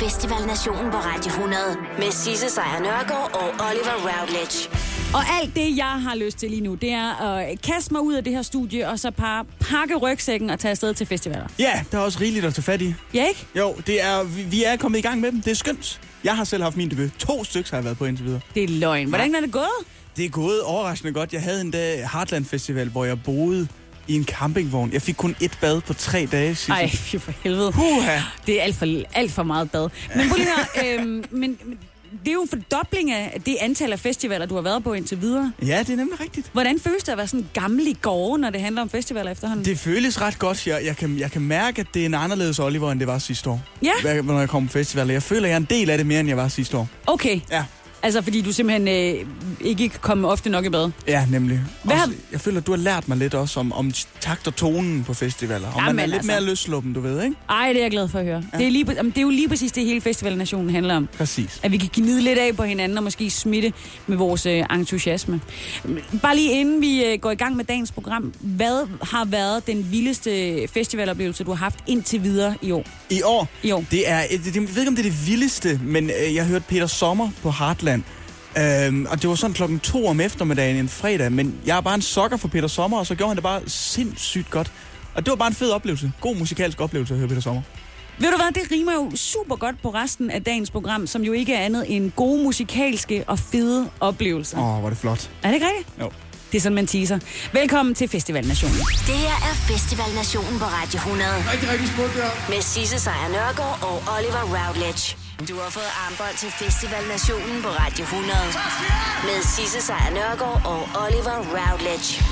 Festival Nationen på Radio 100 med Sisse Sejr Nørgaard og Oliver Routledge. Og alt det, jeg har lyst til lige nu, det er at kaste mig ud af det her studie, og så bare pakke rygsækken og tage afsted til festivaler. Ja, der er også rigeligt at tage fat i. Ja, ikke? Jo, det er, vi, vi er kommet i gang med dem. Det er skønt. Jeg har selv haft min debut. To stykker har jeg været på indtil videre. Det er løgn. Hvordan er det gået? Det er gået overraskende godt. Jeg havde en dag Heartland Festival, hvor jeg boede i en campingvogn. Jeg fik kun et bad på tre dage. Sisse. Ej, for helvede. Puha. Det er alt for, alt for meget bad. Men prøv lige høre, øhm, men, det er jo en fordobling af det antal af festivaler, du har været på indtil videre. Ja, det er nemlig rigtigt. Hvordan føles det at være sådan gammel i gårde, når det handler om festivaler efterhånden? Det føles ret godt. Jeg, jeg, kan, jeg kan mærke, at det er en anderledes Oliver, end det var sidste år. Ja. Når jeg kommer på festivaler. Jeg føler, at jeg er en del af det mere, end jeg var sidste år. Okay, Ja. Altså fordi du simpelthen øh, ikke kan komme ofte nok i bad. Ja, nemlig. Hvad Også, jeg føler, at du har lært mig lidt også om, om takt og tonen på festivaler. Man Jamen, er lidt altså. mere løsluppen, du ved, ikke? Ej, det er jeg glad for at høre. Ja. Det, er lige, jamen, det er jo lige præcis det, hele festivalnationen handler om. Præcis. At vi kan gnide lidt af på hinanden og måske smitte med vores øh, entusiasme. Bare lige inden vi øh, går i gang med dagens program. Hvad har været den vildeste festivaloplevelse, du har haft indtil videre i år? I år, I år. det er, jeg ved ikke, om det er det vildeste, men øh, jeg hørte Peter Sommer på Heartland. Øhm, og det var sådan klokken to om eftermiddagen en fredag, men jeg er bare en sokker for Peter Sommer, og så gjorde han det bare sindssygt godt. Og det var bare en fed oplevelse. God musikalsk oplevelse at høre Peter Sommer. Ved du hvad, det rimer jo super godt på resten af dagens program, som jo ikke er andet end gode musikalske og fede oplevelser. Åh, oh, hvor er det flot. Er det ikke rigtigt? Jo. Det er sådan, man teaser. Velkommen til Festival Nationen. Det her er Festival Nationen på Radio 100 Rigtig, rigtig smukt, der. med Sisse Sejr Nørgaard og Oliver Routledge. Du har fået armbånd til Festival Nationen på Radio 100 med Sisse Sejr Nørgaard og Oliver Routledge.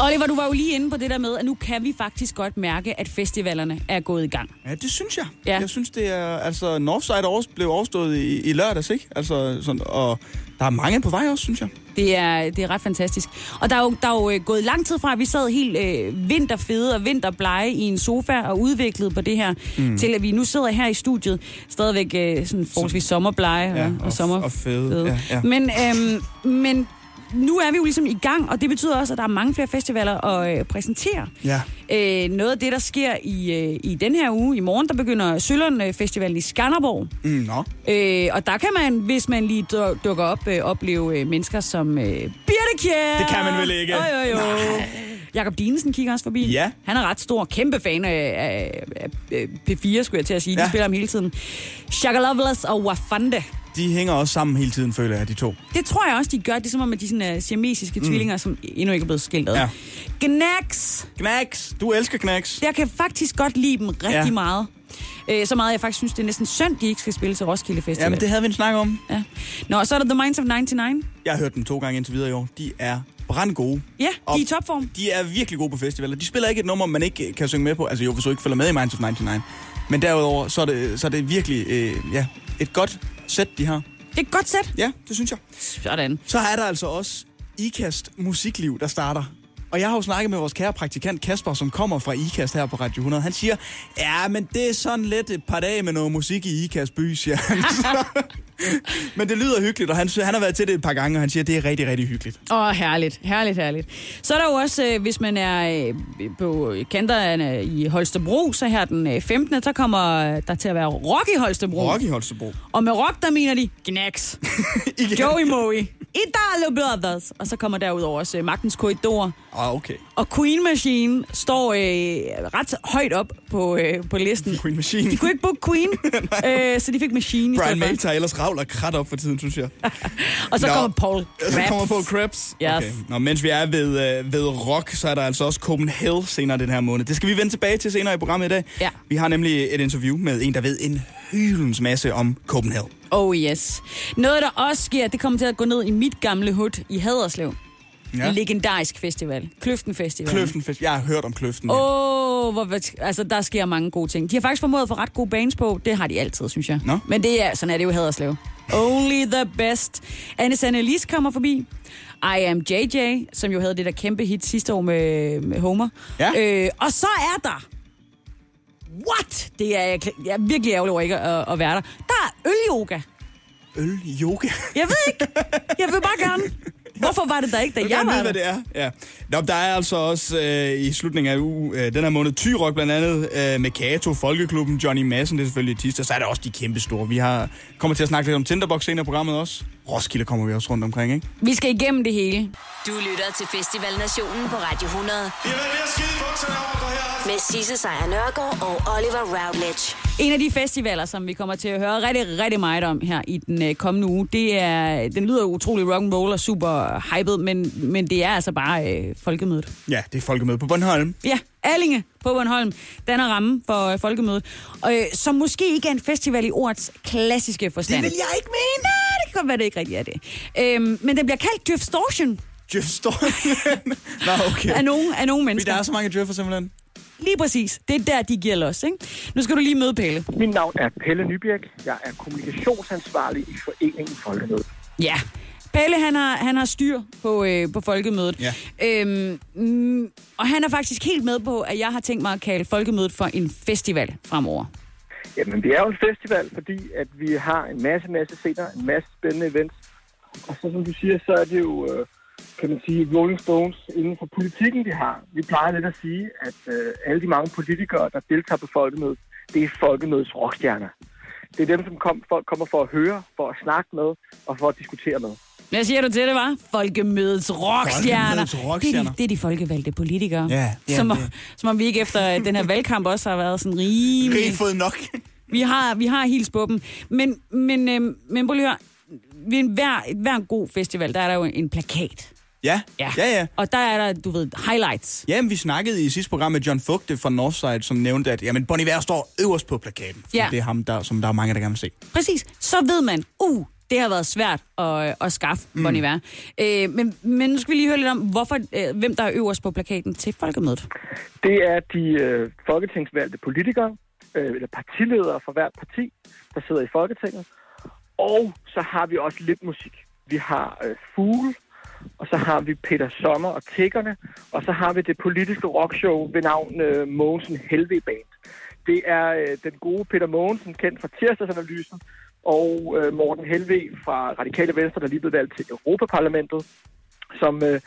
Oliver, du var jo lige inde på det der med, at nu kan vi faktisk godt mærke, at festivalerne er gået i gang. Ja, det synes jeg. Ja. Jeg synes, det er... Altså, Northside blev overstået i, i lørdags, ikke? Altså, sådan, og der er mange på vej også, synes jeg. Det er, det er ret fantastisk. Og der er jo, der er jo øh, gået lang tid fra, at vi sad helt øh, vinterfede og vinterblege i en sofa og udviklede på det her, mm. til at vi nu sidder her i studiet, stadigvæk øh, sådan forholdsvis sommerbleje og, Ja, og, og- sommer og fede. Ja, ja. Men, øhm, men nu er vi jo ligesom i gang, og det betyder også, at der er mange flere festivaler at øh, præsentere. Ja. Øh, noget af det, der sker i, øh, i den her uge, i morgen, der begynder Sølund øh, Festivalen i Skanderborg. Mm, nå. Øh, og der kan man, hvis man lige du- dukker op, øh, opleve øh, mennesker som øh, Birte Kjær. Det kan man vel ikke? Jo, jo, jo. Jakob Dinesen kigger også forbi. Ja. Han er ret stor, kæmpe fan af, af, af, af P4, skulle jeg til at sige. De Ja. spiller ham hele tiden. Shaka Loveless og Wafande. De hænger også sammen hele tiden, føler jeg, de to. Det tror jeg også, de gør. Det er som om, at de sådan, uh, siamesiske mm. tvillinger, som endnu ikke er blevet skilt ad. Ja. Gnax. Knacks. Du elsker Knacks. Jeg kan faktisk godt lide dem rigtig Ja. meget. Øh, så meget, jeg faktisk synes, det er næsten synd, de ikke skal spille til Roskilde Festival. Jamen, det havde vi en snak om. Ja. Nå, og så er der The Minds of 99. Jeg har hørt dem to gange indtil videre i år. De er brandgode. Ja, de er i topform. De er virkelig gode på festivaler. De spiller ikke et nummer, man ikke kan synge med på. Altså jo, hvis du ikke følger med i Minds of 99. Men derudover, så er det, så er det virkelig øh, ja, et godt sæt, de har. Det er et godt sæt. Ja, det synes jeg. Sådan. Så er der altså også IKAST Musikliv, der starter. Og jeg har jo snakket med vores kære praktikant Kasper, som kommer fra IKAST her på Radio 100. Han siger, ja, men det er sådan lidt et par dage med noget musik i IKAST by, siger han. Men det lyder hyggeligt, og han, han har været til det et par gange, og han siger, det er rigtig, rigtig hyggeligt. Åh, oh, herligt, herligt, herligt. Så er der jo også, øh, hvis man er øh, på kanterne i Holstebro, så her den øh, 15. så kommer der til at være rock i Holstebro. Rock i Holstebro. Og med rock, der mener de Gnax. Joey Moe, Italo Brothers. Og så kommer derudover også øh, Magtens Korridor. Ah, okay. Og Queen Machine står øh, ret højt op på, øh, på listen. Queen Machine. De kunne ikke booke Queen, øh, så de fik Machine i Brian stedet May tager ellers ravl og krat op for tiden, synes jeg. Og så Nå. kommer Paul Så Krabs. kommer på Krebs. Yes. Okay. Nå, mens vi er ved, øh, ved rock, så er der altså også Copenhagen senere den her måned. Det skal vi vende tilbage til senere i programmet i dag. Ja. Vi har nemlig et interview med en, der ved en hylens masse om Copenhagen. Oh yes. Noget, der også sker, det kommer til at gå ned i mit gamle hud i Haderslev. Ja. Legendarisk festival. Kløften Festival. Kløften Fest. Jeg har hørt om Kløften. ja. Åh, oh, hvor, altså, der sker mange gode ting. De har faktisk formået at få ret gode bands på. Det har de altid, synes jeg. Nå. Men det er, sådan er det jo Haderslev. Only the best. Anne Sanne Lis kommer forbi. I am JJ, som jo havde det der kæmpe hit sidste år med, med Homer. Ja. Øh, og så er der... What? Det er jeg, jeg er virkelig ærgerlig over ikke at, at være der. Der er ølyoga. Øl yoga. Jeg ved ikke. Jeg vil bare gerne. Hvorfor var det der ikke, da Jeg var vide, der? hvad det er. Ja. Nå, der er altså også øh, i slutningen af uge, øh, den her måned, Tyrok blandt andet, øh, med Kato, Folkeklubben, Johnny Madsen, det er selvfølgelig tirsdag, så er der også de kæmpe store. Vi har kommer til at snakke lidt om Tinderbox senere i programmet også. Roskilde kommer vi også rundt omkring, ikke? Vi skal igennem det hele. Du lytter til Festival Nationen på Radio 100. Med Sisse Sejr Nørgaard og Oliver Routledge. En af de festivaler, som vi kommer til at høre rigtig, rigtig meget om her i den øh, kommende uge, det er, den lyder utrolig rock and roll og super hyped, men, men det er altså bare øh, folkemødet. Ja, det er folkemøde på Bornholm. Ja, Allinge på Bornholm, den er ramme for øh, folkemødet, og, øh, som måske ikke er en festival i ordets klassiske forstand. jeg ikke mene. Godt være, det ikke rigtig er det. Øhm, men den bliver kaldt Djøfstortion Jeff Storm. Nå, okay. af nogle, af nogle Fordi mennesker. der er så mange Jeffer simpelthen. Lige præcis. Det er der, de giver los, ikke? Nu skal du lige møde Pelle. Mit navn er Pelle Nybjerg. Jeg er kommunikationsansvarlig i Foreningen Folkemødet. Ja. Pelle, han har, han har styr på, øh, på folkemødet. Ja. Øhm, mm, og han er faktisk helt med på, at jeg har tænkt mig at kalde folkemødet for en festival fremover. Jamen, det er jo en festival, fordi at vi har en masse, masse scener, en masse spændende events. Og så som du siger, så er det jo, øh, kan man sige, Rolling Stones inden for politikken, vi har. Vi plejer lidt at sige, at øh, alle de mange politikere, der deltager på folkemødet, det er folkemødets rockstjerner. Det er dem, som kom, folk kommer for at høre, for at snakke med og for at diskutere med. Hvad siger du til det, var? Folkemødets rockstjerner. Folkemødets rockstjerner. Det, er de, det er de folkevalgte politikere. Ja, ja, som, om, det- som om vi ikke efter den her valgkamp også har været sådan rimelig... Rigt fået nok. Vi har, vi har hils på dem. Men, men, øh, men prøv lige at høre. Ved en hver, hver en god festival, der er der jo en plakat. Ja, ja, ja. ja. Og der er der, du ved, highlights. Jamen, vi snakkede i sidste program med John Fugte fra Northside, som nævnte, at jamen, Bon Iver står øverst på plakaten. Ja. Det er ham, der, som der er mange, der gerne vil se. Præcis. Så ved man, uh, det har været svært at, at skaffe mm. Bon Iver. Øh, men, men nu skal vi lige høre lidt om, hvorfor, øh, hvem der er øverst på plakaten til folkemødet. Det er de øh, folketingsvalgte politikere, øh, eller partiledere fra hvert parti, der sidder i Folketinget. Og så har vi også lidt musik. Vi har øh, Fugle, og så har vi Peter Sommer og Tiggerne, og så har vi det politiske rockshow ved navn øh, Mogensen Helve Band. Det er øh, den gode Peter Mogensen, kendt fra tirsdagsanalysen, og øh, Morten Helve fra Radikale Venstre, der lige blev valgt til Europaparlamentet, som øh,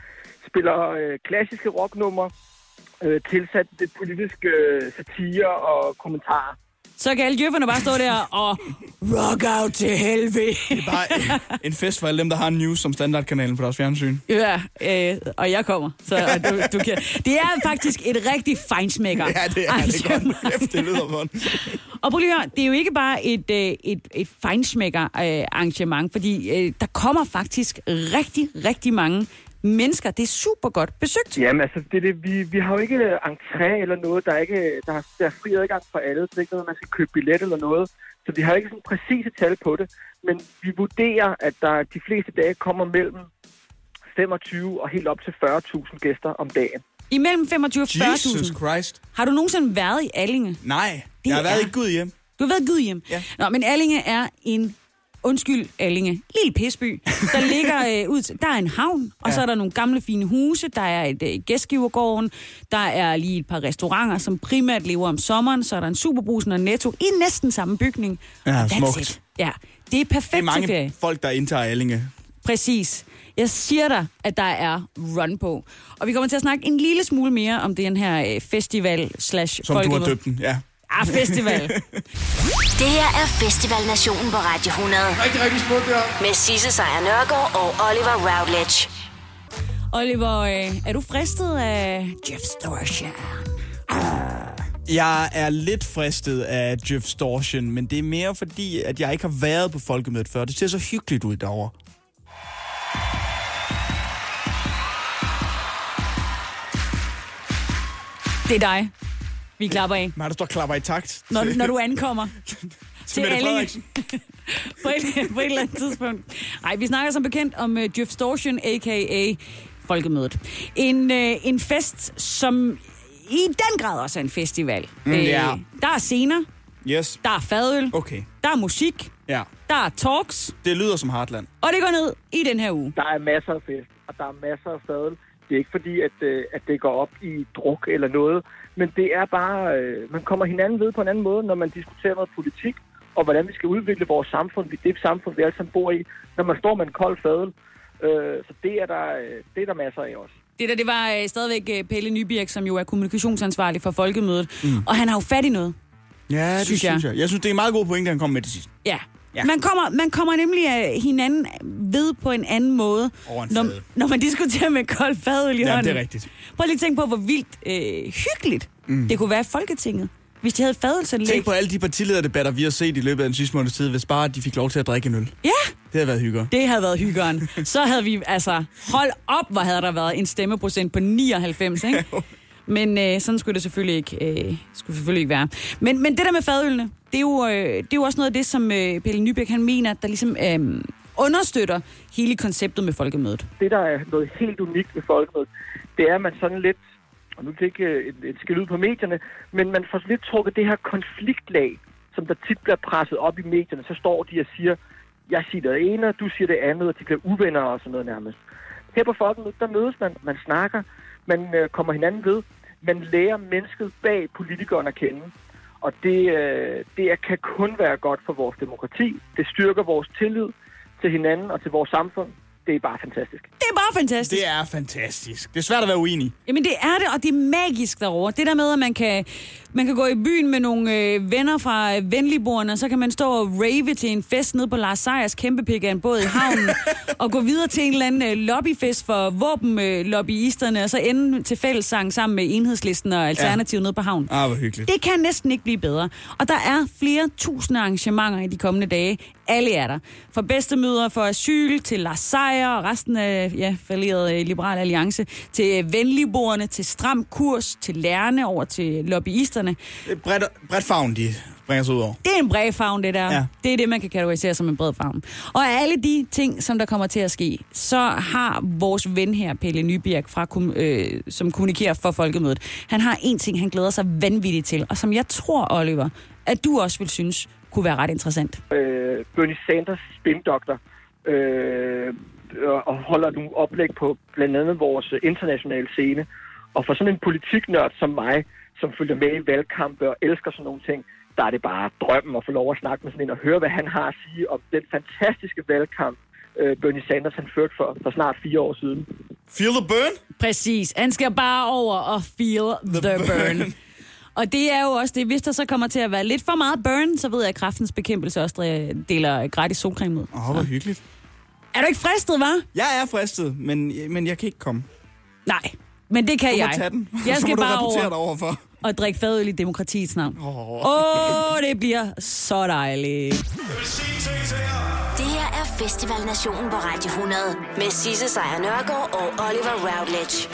spiller øh, klassiske rocknumre, øh, tilsat det politiske øh, satire og kommentarer. Så kan alle djøfferne bare stå der og rock out til helvede. Bare en fest for alle dem, der har news som standardkanalen på deres fjernsyn. Ja, øh, og jeg kommer. Så og du, du kan. Det er faktisk et rigtig fejnsmækker. Ja, det er det godt. Kæft, det lyder godt. Og prøv lige at høre, det er jo ikke bare et, øh, et, et fejnsmækker øh, arrangement, fordi øh, der kommer faktisk rigtig, rigtig mange mennesker. Det er super godt besøgt. Jamen altså, det, er det, vi, vi har jo ikke øh, entré eller noget, der er, ikke, der, er, der er fri adgang for alle. Det er ikke noget, man skal købe billet eller noget. Så vi har ikke sådan præcise tal på det. Men vi vurderer, at der de fleste dage kommer mellem 25 og helt op til 40.000 gæster om dagen. Imellem 25 og Jesus 40.000. Christ. Har du nogensinde været i Allinge? Nej, Det jeg har været er- i Gud hjem. Du har været i Gudhjem? Ja. Nå, men Allinge er en Undskyld, Allinge. Lille pisby. Der ligger øh, ud til, Der er en havn, og ja. så er der nogle gamle fine huse. Der er et øh, gæstgivergården. Der er lige et par restauranter, som primært lever om sommeren. Så er der en Superbrusen og Netto i næsten samme bygning. Ja, smukt. it. Ja, det er perfekt Det er til ferie. mange folk, der indtager Allinge. Præcis. Jeg siger dig, at der er run på. Og vi kommer til at snakke en lille smule mere om den her øh, festival slash Som du har døbt den, ja. Ah, festival. Det her er Festival Nationen på Radio 100. Rigtig, rigtig smukt, der. Med Sisse Sejr Nørgaard og Oliver Routledge. Oliver, øh, er du fristet af Jeff Storchan? Jeg er lidt fristet af Jeff Storchen, men det er mere fordi, at jeg ikke har været på folkemødet før. Det ser så hyggeligt ud derovre. Det er dig. Vi klapper af. Men der står klapper i takt. Når, når du ankommer til Frederiksen. på, et, på et eller andet tidspunkt. Nej, vi snakker som bekendt om uh, Jeff Storchen, a.k.a. Folkemødet. En, uh, en fest, som i den grad også er en festival. Mm, ja. Der er scener, Yes. der er fadøl, Okay. der er musik, Ja. der er talks, Det lyder som Heartland. og det går ned i den her uge. Der er masser af fest, og der er masser af fadel. Det er ikke fordi, at, øh, at det går op i druk eller noget, men det er bare, øh, man kommer hinanden ved på en anden måde, når man diskuterer noget politik, og hvordan vi skal udvikle vores samfund, det samfund, vi alle sammen bor i. Når man står med en kold fadel, Øh, så det er, der, øh, det er der masser af også. Det der, det var øh, stadigvæk øh, Pelle Nybirk, som jo er kommunikationsansvarlig for Folkemødet. Mm. Og han har jo fat i noget. Ja, det Synes jeg. synes jeg. Jeg synes, det er en meget god pointe, han kom med til sidst. Ja. Ja. Man, kommer, man kommer nemlig af hinanden ved på en anden måde, Over en når, når man diskuterer med kold fadøl i Ja, hånden. det er rigtigt. Prøv lige at tænke på, hvor vildt øh, hyggeligt mm. det kunne være i Folketinget, hvis de havde et fadølsanlæg. Tænk på alle de partilederdebatter, vi har set i løbet af den sidste måneds tid, hvis bare de fik lov til at drikke en øl. Ja, Det havde været hyggeligt. det havde været hyggeren. Så havde vi, altså, hold op, hvor havde der været en stemmeprocent på 99, ikke? Men øh, sådan skulle det selvfølgelig ikke, øh, skulle selvfølgelig ikke være. Men, men det der med fadølene, det er jo, øh, det er jo også noget af det, som øh, Pelle Nybæk han mener, der ligesom øh, understøtter hele konceptet med folkemødet. det, der er noget helt unikt ved folkemødet, det er, at man sådan lidt, og nu er det ikke øh, et, et skil ud på medierne, men man får lidt trukket det her konfliktlag, som der tit bliver presset op i medierne. Så står de og siger, jeg siger det ene, og du siger det andet, og de bliver uvenner og sådan noget nærmest. Her på folkemødet, der mødes man, man snakker, man øh, kommer hinanden ved, man lærer mennesket bag politikeren at kende. Og det, øh, det kan kun være godt for vores demokrati. Det styrker vores tillid til hinanden og til vores samfund. Det er bare fantastisk. Det er bare fantastisk. Det er fantastisk. Det er svært at være uenig. Jamen det er det, og det er magisk derovre. Det der med, at man kan, man kan gå i byen med nogle øh, venner fra øh, venligborene, og så kan man stå og rave til en fest nede på Lars Seiers kæmpepik af en båd i havnen, og gå videre til en eller anden øh, lobbyfest for våbenlobbyisterne, og så ende til fællessang sammen med enhedslisten og Alternativ ja. nede på havnen. Ah, hvor hyggeligt. Det kan næsten ikke blive bedre. Og der er flere tusinde arrangementer i de kommende dage. Alle er der. Fra bedstemøder for asyl til Lars Seier og resten af ja, falderet Liberal Alliance, til øh, venligborene, til stram kurs, til lærerne, over til lobbyisterne. Det er bredt, bredt favn, de bringer sig ud over. Det er en bred favn, det der. Ja. Ja. Det er det, man kan kategorisere som en bred favn. Og af alle de ting, som der kommer til at ske, så har vores ven her, Pelle Nybjerg, fra, øh, som kommunikerer for Folkemødet, han har en ting, han glæder sig vanvittigt til, og som jeg tror, Oliver, at du også vil synes kunne være ret interessant. øh, Bernie Sanders spindoktor øh, og- og holder nogle oplæg på blandt andet vores øh, internationale scene. Og for sådan en politiknørd som mig, som følger med i valgkampe og elsker sådan nogle ting, der er det bare drømmen at få lov at snakke med sådan en og høre, hvad han har at sige om den fantastiske valgkamp, øh, Bernie Sanders han førte for, for snart fire år siden. Feel the burn? Præcis. Han skal bare over og feel the, the burn. burn. Og det er jo også det, hvis der så kommer til at være lidt for meget burn, så ved jeg, at kraftens bekæmpelse også øh, deler gratis solcreme ud. Åh, oh, hvor hyggeligt. Er du ikke fristet, var? Jeg er fristet, men, men jeg kan ikke komme. Nej, men det kan Du må jeg. tage den, Jeg så skal bare rapportere over dig overfor. og drikke fadøl i demokratiets navn. Åh, oh. oh, det bliver så dejligt. Det her er Festival Nationen på Radio 100 med Sisse Sejr Nørgaard og Oliver Routledge.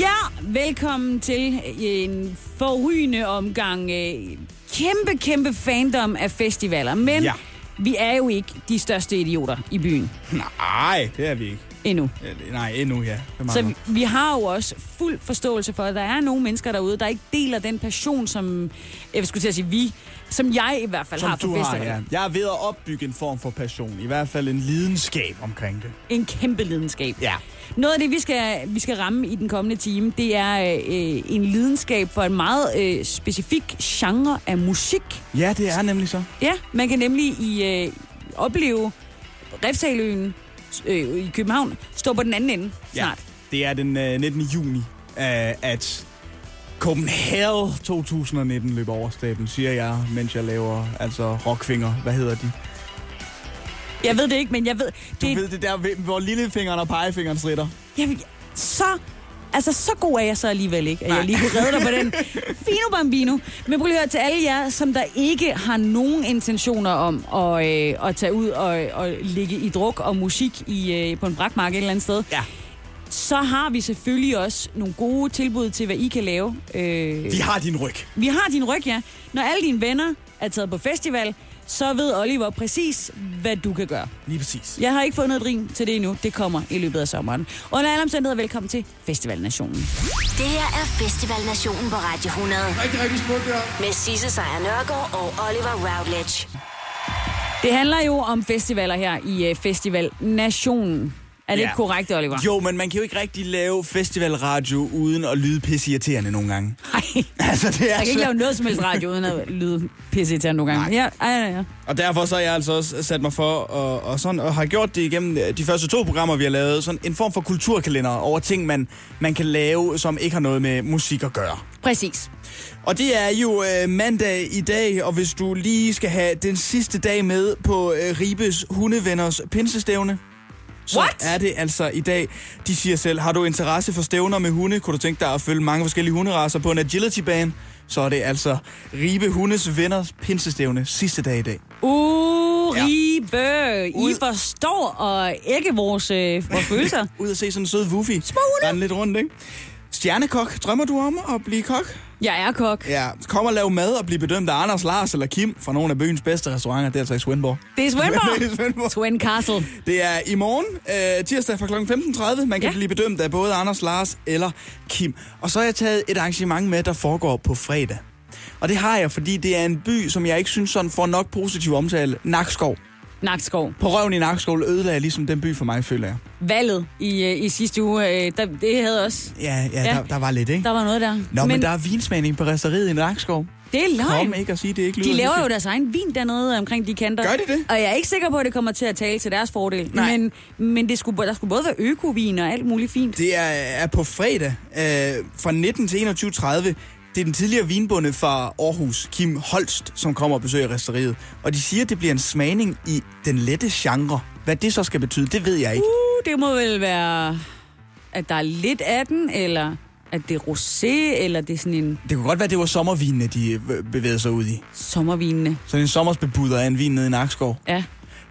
Ja, velkommen til en forrygende omgang øh, kæmpe, kæmpe fandom af festivaler. Men Ja. Vi er jo ikke de største idioter i byen Nej, det er vi ikke. endnu. Ja, Nej, endnu, ja. Så vi, vi har jo også fuld forståelse for, at der er nogle mennesker derude, der ikke deler den passion, som jeg skulle til at sige vi, som jeg i hvert fald Som har for du har, ja. Jeg er ved at opbygge en form for passion. I hvert fald en lidenskab omkring det. En kæmpe lidenskab. Ja. Noget af det, vi skal, vi skal ramme i den kommende time, det er øh, en lidenskab for en meget øh, specifik genre af musik. Ja, det er nemlig så. Ja, man kan nemlig i øh, opleve Refsaløen øh, i København stå på den anden ende snart. Det er den øh, 19. juni, øh, at Copenhagen 2019 løber over staben, siger jeg, mens jeg laver altså rockfinger. Hvad hedder de? Jeg ved det ikke, men jeg ved... Du det, ved det der, hvor lillefingeren og pegefingeren stritter. jeg, så, altså, så god er jeg så alligevel ikke, at Nej. jeg lige kunne redde dig på den. Fino bambino. Men prøv lige at høre til alle jer, som der ikke har nogen intentioner om at, øh, at tage ud og, og ligge i druk og musik i, øh, på en brakmark et eller andet sted. Ja. Så har vi selvfølgelig også nogle gode tilbud til, hvad I kan lave. Øh, Vi har din ryg. vi har din ryg, ja. Når alle dine venner er taget på festival, så ved Oliver præcis, hvad du kan gøre. Lige præcis. Jeg har ikke fundet et rim til det endnu. Det kommer i løbet af sommeren. Under alle omstændigheder, velkommen til Festival Nationen. Det her er Festival Nationen på Radio 100 Rigtig, rigtig smukt, der. med Sisse Sejr Nørgaard og Oliver Routledge. Det handler jo om festivaler her i øh, Festival Nationen. Er det Ja. ikke korrekt, Oliver? Jo, men man kan jo ikke rigtig lave festivalradio uden at lyde pisseirriterende nogle gange. Nej. Altså, det er Jeg kan ikke svært. lave noget som helst radio, uden at lyde til nogle gange. Nej. Ja, ja, ja, ja. Og derfor så har jeg altså også sat mig for, og, og, sådan, og har gjort det igennem øh, de første to programmer, vi har lavet. Sådan en form for kulturkalender over ting, man, man kan lave, som ikke har noget med musik at gøre. Præcis. Og det er jo øh, mandag i dag, og hvis du lige skal have den sidste dag med på øh, Ribes Hundevenners pinsestævne, så What? er det altså i dag. De siger selv, har du interesse for stævner med hunde? Kunne du tænke dig at følge mange forskellige hunderaser på en agility-bane? Så er det altså Ribe Hundes Venners pinsestævne sidste dag i dag. Uh, Ja. Ribe. I Ud- forstår og ikke vores, øh, vores følelser. Ud at se sådan en sød Wuffy. Små hunde. Lidt rundt, ikke? Stjernekok, drømmer du om at blive kok? Jeg er kok. Ja, kom og lave mad og blive bedømt af Anders, Lars eller Kim fra nogle af byens bedste restauranter. Det er altså i Svendborg. Det er det er Svendborg. Svendborg. Twin Castle. Det er i morgen, øh, tirsdag fra kl. 15.30. Man kan ja. blive bedømt af både Anders, Lars eller Kim. Og så har jeg taget et arrangement med, der foregår på fredag. Og det har jeg, fordi det er en by, som jeg ikke synes sådan får nok positiv omtale. Nakskov. Nakskov. På røven i Nakskov ødelagde ligesom den by for mig, føler jeg. Valget i, øh, i sidste uge, øh, der, det havde også... Ja, ja, Ja. Der, der var lidt, ikke? Der var noget der. Nå, men, men der er vinsmagning på resteriet i Nakskov. det er løgn. Kom ikke at sige, det ikke lyder De laver jo deres egen vin dernede omkring de kanter. Gør de det? Og jeg er ikke sikker på, at det kommer til at tale til deres fordel. Nej. Men, men det skulle, der skulle både være økovin og alt muligt fint. Det er, er på fredag øh, fra 19 til 21.30. Det er den tidligere vinbonde fra Aarhus, Kim Holst, som kommer og besøger resteriet. Og de siger, at det bliver en smagning i den lette genre. Hvad det så skal betyde, det ved jeg ikke. Uh, det må vel være, at der er lidt af den, eller at det er rosé, eller det er sådan en Det kunne godt være, det var sommervinene, de øh, bevægede sig ud i. sommervinende. Sådan en sommersbebuder af en vin nede i Nakskov. Ja.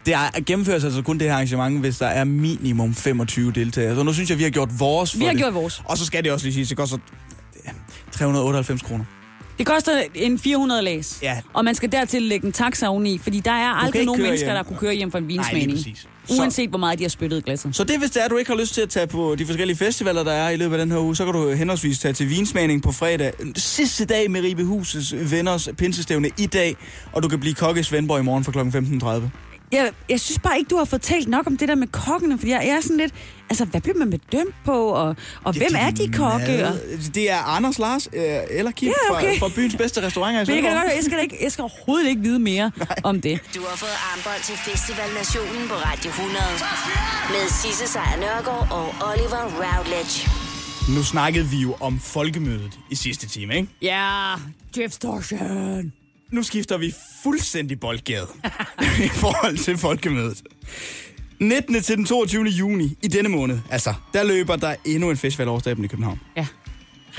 Det er, gennemføres altså kun det her arrangement, hvis der er minimum 25 deltagere. Så nu synes jeg, vi har gjort vores for Vi har det. gjort vores. Og så skal det også lige sige, det koster 398 kroner. Det koster en 400 læs. Ja. Og man skal dertil lægge en taxa oveni, fordi der er aldrig nogen mennesker, hjem. der kunne køre hjem fra en vinsmagning. Uanset hvor meget de har spyttet i glasset. Så det, hvis det er, du ikke har lyst til at tage på de forskellige festivaler, der er i løbet af den her uge, så kan du henholdsvis tage til vinsmagning på fredag. Sidste dag med Ribe Huses venners pinsestævne i dag, og du kan blive kokke i Svendborg i morgen fra kl. 15.30. Jeg, jeg synes bare ikke, du har fortalt nok om det der med kokkene, fordi jeg, jeg er sådan lidt... Altså, hvad bliver man bedømt på, og, og hvem er de kokke? Og, Det er Anders, Lars øh, eller Kim Ja, okay. fra, fra byens bedste restauranter i men jeg, kan godt, jeg, skal ikke, jeg skal overhovedet ikke vide mere om det. Du har fået armbånd til Festival Nationen på Radio 100. Med Sisse Sejr Nørgaard og Oliver Routledge. Nu snakkede vi jo om folkemødet i sidste time, ikke? Ja, Jeff Storsjøen. Nu skifter vi fuldstændig boldgade i forhold til folkemødet. 19. til den 22. juni i denne måned, altså, der løber der endnu en festival over i København. Ja.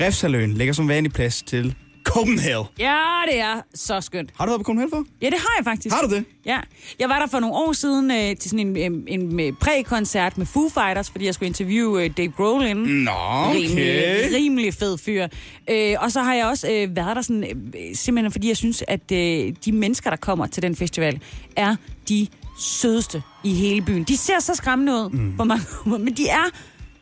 Refsaløen ligger som vanlig plads til Copenhagen. ja, det er så skønt. Har du været på Copenhagen før? Ja, det har jeg faktisk. Har du det? Ja. Jeg var der for nogle år siden øh, til sådan en, en, en, en præ-koncert med Foo Fighters, fordi jeg skulle interviewe øh, Dave Grohl inden. Nå, rimelig, okay. rimelig fed fyr. Øh, og så har jeg også øh, været der sådan, øh, simpelthen fordi jeg synes, at øh, de mennesker, der kommer til den festival, er de sødeste i hele byen. De ser så skræmmende ud mm. på mange men de er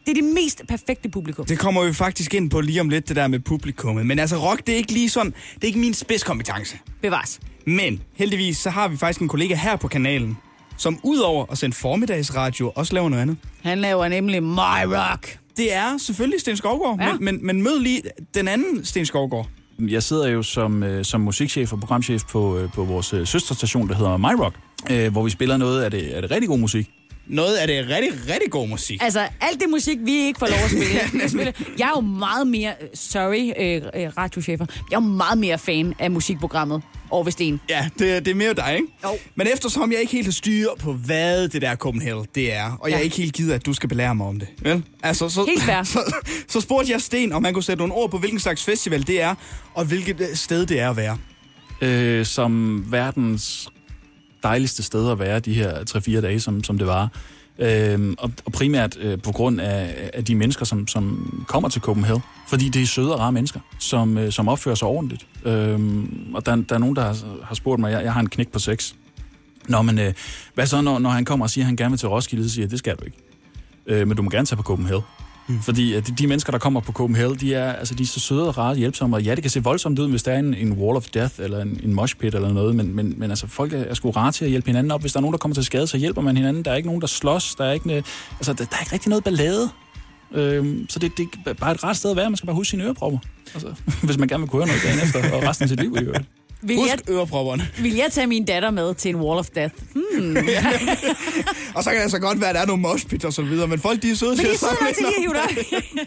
det er det mest perfekte publikum. Det kommer vi faktisk ind på lige om lidt, det der med publikummet. Men altså, rock, det er ikke lige sådan, det er ikke min spidskompetence. Bevares. Men heldigvis, så har vi faktisk en kollega her på kanalen, som udover at sende formiddagsradio, også laver noget andet. Han laver nemlig My Rock. Det er selvfølgelig Sten Skovgaard, Ja. men, men, men mød lige den anden Sten Skovgaard. Jeg sidder jo som, øh, som musikchef og programchef på, øh, på vores øh, søsterstation, der hedder MyRock, øh, hvor vi spiller noget af det, af det rigtig god musik. Noget af det rigtig, rigtig god musik. Altså, alt det musik, vi ikke får lov at spille. Jeg, spiller. jeg er jo meget mere, sorry, øh, øh, radiochefer, jeg er jo meget mere fan af musikprogrammet over ved Sten. Ja, det, det er mere dig, ikke? Jo. Men eftersom jeg ikke helt har styr på, hvad det der Copenhagen det er, og jeg Ja. ikke helt gider, at du skal belære mig om det, vel? Altså, så, Helt fair. Så, så spurgte jeg Sten, om man kunne sætte nogle ord på, hvilken slags festival det er, og hvilket øh, sted det er at være. Øh, som verdens dejligste sted at være de her 3-4 dage, som, som det var. Øh, og, og primært øh, på grund af, af de mennesker, som, som kommer til Copenhagen. Fordi det er søde og rare mennesker, som, øh, som opfører sig ordentligt. Øh, og der, der er nogen, der har, har spurgt mig, jeg, jeg har en knæk på sex. Nå, men øh, hvad så, når, når han kommer og siger, at han gerne vil til Roskilde, så siger jeg, det skal du ikke. Øh, men du må gerne tage på Copenhagen. Mm. Fordi at de, de mennesker, der kommer på Copenhagen, de er, altså, de er så søde og rare og hjælpsomme. Og ja, det kan se voldsomt ud, hvis der er en, en wall of death eller en, en mosh pit eller noget. Men, men, men altså, folk er, er sgu rare til at hjælpe hinanden op. Hvis der er nogen, der kommer til skade, så hjælper man hinanden. Der er ikke nogen, der slås. Der er ikke, øh, altså, der, der er ikke rigtig noget ballade. Øhm, så det, det er bare et ret sted at være. Man skal bare huske sine ørepropper. Altså, hvis man gerne vil kunne høre noget dagen efter, og resten af sit liv i øvrigt. Vil jeg, Husk ørepropperne. vil jeg tage min datter med til en wall of death? Hmm. Og så kan det så godt være, at der er nogle moshpits og så videre, men folk de er søde Men til at er til samle lige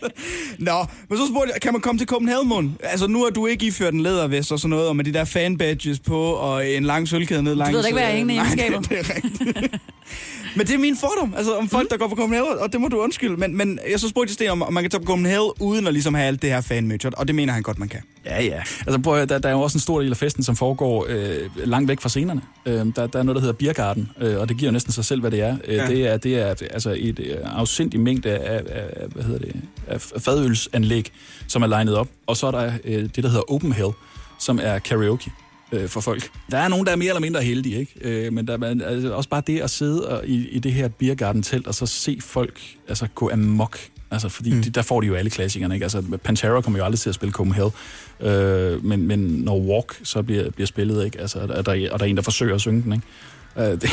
at. Nå, men så spurgte jeg, kan man komme til Copenhagen, Mon? Altså, nu har du ikke iført en lædervest og sådan noget, og med de der fan badges på, og en lang sølvkæde ned langs... ved da ikke, hvad jeg har hængende i Nej, mine skaber. det, det er rigtigt. men det er min fordom, altså om folk, der går på Copenhagen, og det må du undskylde. Men, men jeg så spurgte Sten, om, om man kan tage på Copenhagen, uden at ligesom have alt det her fan og det mener han godt, man kan. Ja, ja. Altså, prøv, at der, der er jo også en stor del af festen, som foregår øh, langt væk fra scenerne. Øh, der, der er noget, der hedder Biergarten, øh, og det giver næsten sig selv, hvad det er. Øh, Ja. det er. Det er altså et øh, afsindig mængde af, af, af, hvad hedder det, af fadølsanlæg, som er legnet op. Og så er der øh, det, der hedder Open Hell, som er karaoke øh, for folk. Der er nogen, der er mere eller mindre heldige, ikke? Øh, men der er altså, også bare det at sidde og, i, i det her Biergarten-telt, og så se folk altså, gå amok. Altså, fordi mm. det, der får de jo alle klassikerne, ikke? Altså, Pantera kommer jo aldrig til at spille Copenhagen. Øh, men, men når Walk så bliver, bliver spillet, ikke? Altså, er der, og der er en, der forsøger at synge den, ikke? Øh, det,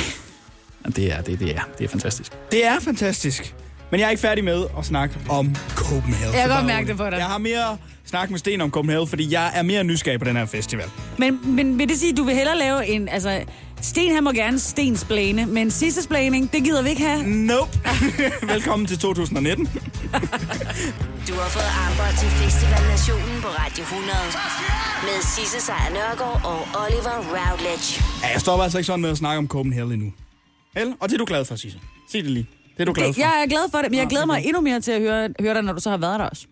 det, er, det, det, er, det er fantastisk. Det er fantastisk. Men jeg er ikke færdig med at snakke om Copenhagen. Jeg kan godt mærke det på dig. Jeg har mere snak med Sten om Copenhagen, fordi jeg er mere nysgerrig på den her festival. Men, men vil det sige, at du vil hellere lave en... Altså, Sten han må gerne stensplane, men sidste splaning, det gider vi ikke have. Nope. Velkommen til 2019. Du har fået armbånd til Festival Nationen på Radio 100. Med Sisse Sejr Nørgaard og Oliver Routledge. Ja, jeg stopper altså ikke sådan med at snakke om Copenhagen endnu. Vel? Og det er du glad for, Sisse. Sig det lige. Det er du glad for. Jeg er glad for det, men jeg glæder er mig endnu mere til at høre, høre dig, når du så har været der også.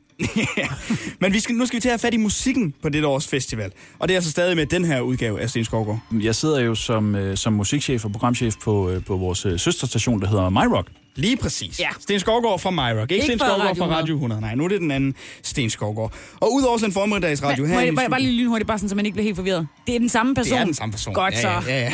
Men vi skal, nu skal vi til at have fat i musikken på dette års festival. Og det er altså stadig med den her udgave af Sten Skovgaard. Jeg sidder jo som, øh, som musikchef og programchef på, øh, på vores øh, søsterstation, der hedder MyRock. Lige præcis. Ja. Sten Skovgaard fra MyRock. Ikke, Ikke Sten fra Skovgaard Radio fra 100. Radio 100. Nej, nu er det den anden Sten Skovgaard. Og udover sådan en formiddags radio Men, her... må jeg, bare, lige lynhurtigt, bare sådan, så man ikke bliver helt forvirret. Det er den samme person. Det er den samme person. Godt ja, så. Ja, ja, ja.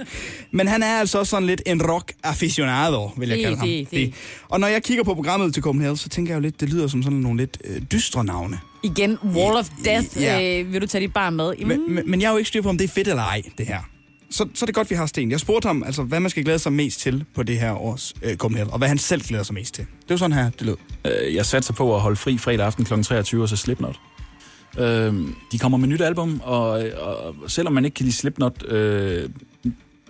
Men han er altså sådan lidt en rock aficionado, vil jeg Det- kalde ham. det- det. Og når jeg kigger på programmet til Copenhagen, så tænker jeg jo lidt, det lyder som sådan nogle lidt øh, dystre navne. Igen, Wall of Death. Ja. Øh, vil du tage dit barn med? Mm. Men, men, men jeg er jo ikke styr på, om det er fedt eller ej, det her. Så, så er det godt, vi har Sten. Jeg spurgte ham, altså, hvad man skal glæde sig mest til på det her års øh, Copenhagen, og hvad han selv glæder sig mest til. Det var sådan her, det lød. Øh, Jeg satte sig på at holde fri fredag aften kl. 23, og så Slipknot. Øh, de kommer med nyt album, og, og selvom man ikke kan lide Slipknot øh,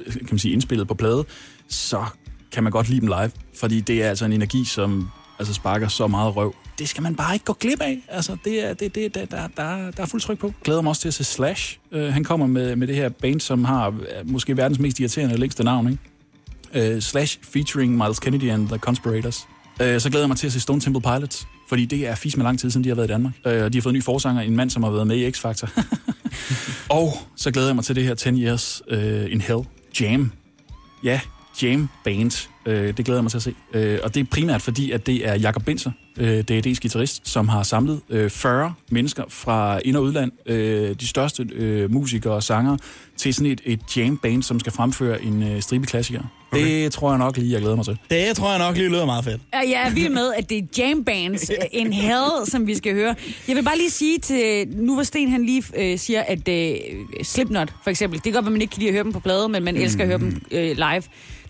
kan man sige, indspillet på plade, så kan man godt lide dem live, fordi det er altså en energi, som altså sparker så meget røv. Det skal man bare ikke gå glip af. Altså, det er, det, det, der, der, der, der er fuld tryk på. Glæder mig også til at se Slash. Uh, han kommer med, med det her band, som har uh, måske verdens mest irriterende og længste navn, ikke? Uh, Slash featuring Miles Kennedy and The Conspirators. Uh, så glæder jeg mig til at se Stone Temple Pilots, fordi det er fisk med lang tid siden, de har været i Danmark. Uh, de har fået en ny forsanger, en mand, som har været med i X-Factor. og så glæder jeg mig til det her 10 Years uh, in Hell Jam. Ja, Jam Band. Uh, det glæder jeg mig til at se. Uh, og det er primært fordi, at det er Jakob Binser, uh, DAD's guitarist, som har samlet uh, 40 mennesker fra ind- og udland, uh, de største uh, musikere og sanger, til sådan et, et jam band, som skal fremføre en uh, stribe klassiker. Okay. Det tror jeg nok lige, jeg glæder mig til. Det tror jeg nok lige lyder meget fedt. Ja, Jeg er vild med, at det er jam bands in hell, som vi skal høre. Jeg vil bare lige sige til, nu hvor Sten han lige øh, siger, at øh, Slipknot for eksempel, det kan godt være, man ikke kan lide at høre dem på plade, men man elsker at høre dem øh, live.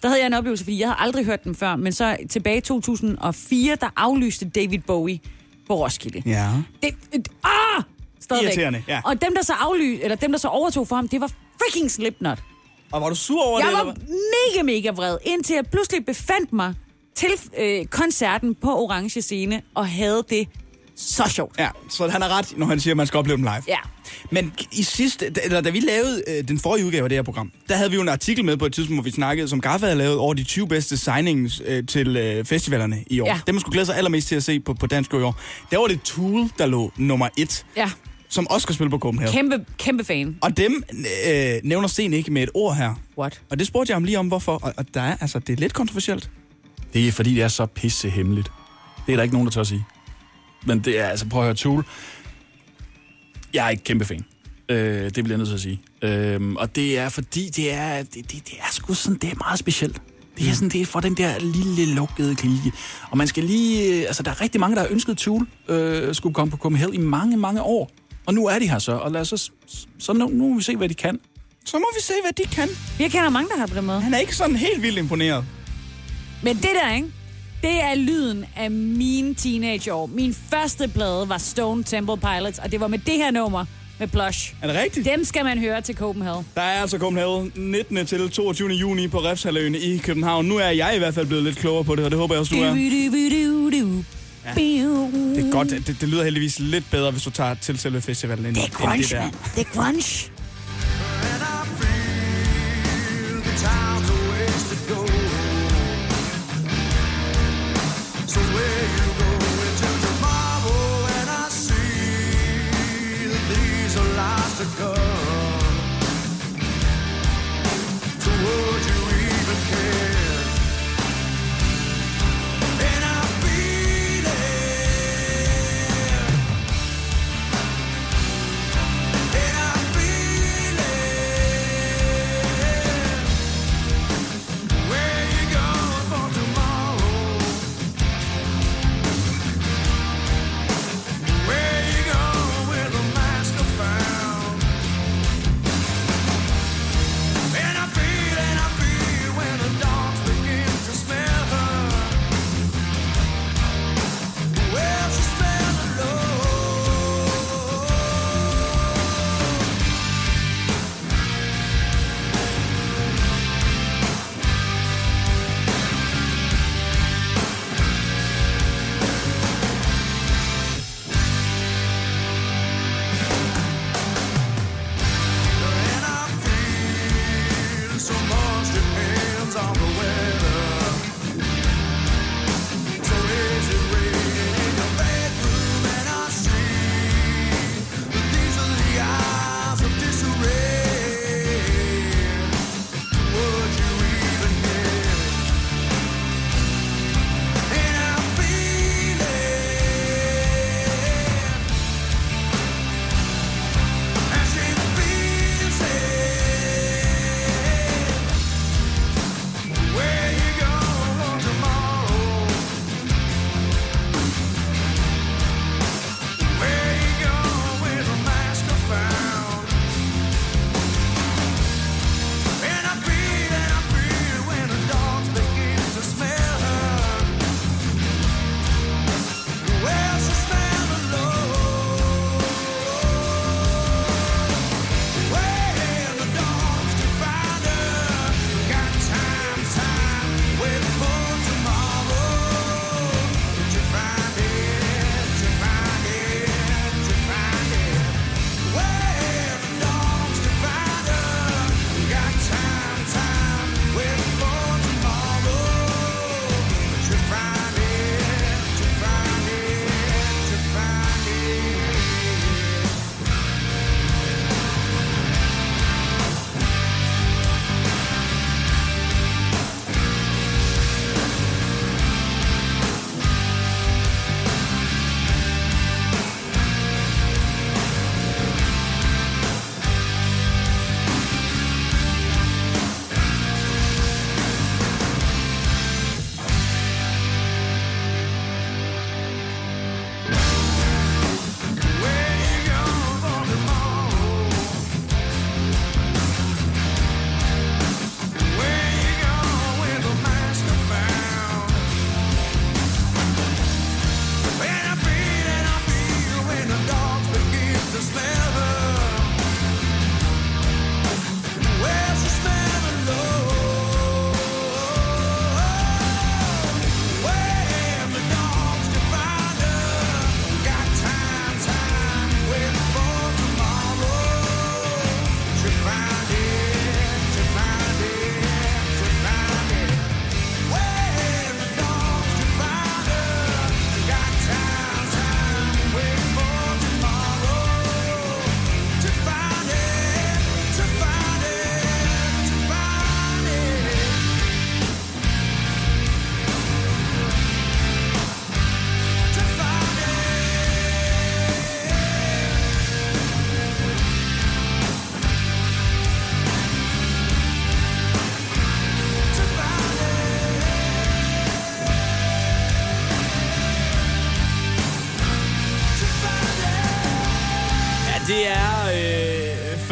Der havde jeg en oplevelse, fordi jeg havde aldrig hørt dem før, men så tilbage i 2004, der aflyste David Bowie på Roskilde. Ja. Det, øh, ah! Stadigvæk. Irriterende, ja. Og dem, der så afly, eller dem, der så overtog for ham, det var freaking Slipknot. Og var du sur over Jeg det? var eller hvad? mega, mega vred, indtil jeg pludselig befandt mig til øh, koncerten på Orange Scene, og havde det så sjovt. Ja, så han har ret, når han siger, at man skal opleve dem live. Ja. Men i sidste, da- eller da vi lavede øh, den forrige udgave af det her program, der havde vi jo en artikel med på et tidspunkt, hvor vi snakkede, som Gaffa havde lavet over de 20 bedste signings øh, til øh, festivalerne i år. Ja. Dem, man skulle glæde sig allermest til at se på, på dansk i år. Der var det Tool, der lå nummer et, Ja, som også skal spille på Copenhagen. kæmpe, kæmpe fan. Og dem øh, nævner Sten ikke med et ord her. What? Og det spurgte jeg ham lige om, hvorfor. Og, og der er, altså, det er lidt kontroversielt. Det er fordi, det er så pisse hemmeligt. Det er der ikke nogen, der tør at sige. Men det er, altså prøv at høre, Tool. Jeg er ikke kæmpe fan. Øh, det bliver jeg nødt til at sige. Øh, og det er fordi, det er, det, det, det er sgu sådan, det er meget specielt. Det er sådan, det er for den der lille lukkede klike. Og man skal lige... øh, Altså, der er rigtig mange, der har ønsket Tool øh, skulle komme på Copenhagen i mange, mange år. Og nu er de her så, og lad os så, så nu, nu må vi se, hvad de kan. Så må vi se, hvad de kan. Jeg kender mange, der har på den måde. Han er ikke sådan helt vildt imponeret. Men det der, ikke? Det er lyden af mine teenageår. Min første plade var Stone Temple Pilots, og det var med det her nummer med Plush. Er det rigtigt? Dem skal man høre til Copenhagen. Der er altså Copenhagen 19. til 22. juni på Refshaløen i København. Nu er jeg i hvert fald blevet lidt klogere på det, og det håber jeg også, du er. Biu. Det er godt. Det, det lyder heldigvis lidt bedre, hvis du tager til selve festivalen. End, Det er end grunge, det der. mand. Det er grunge.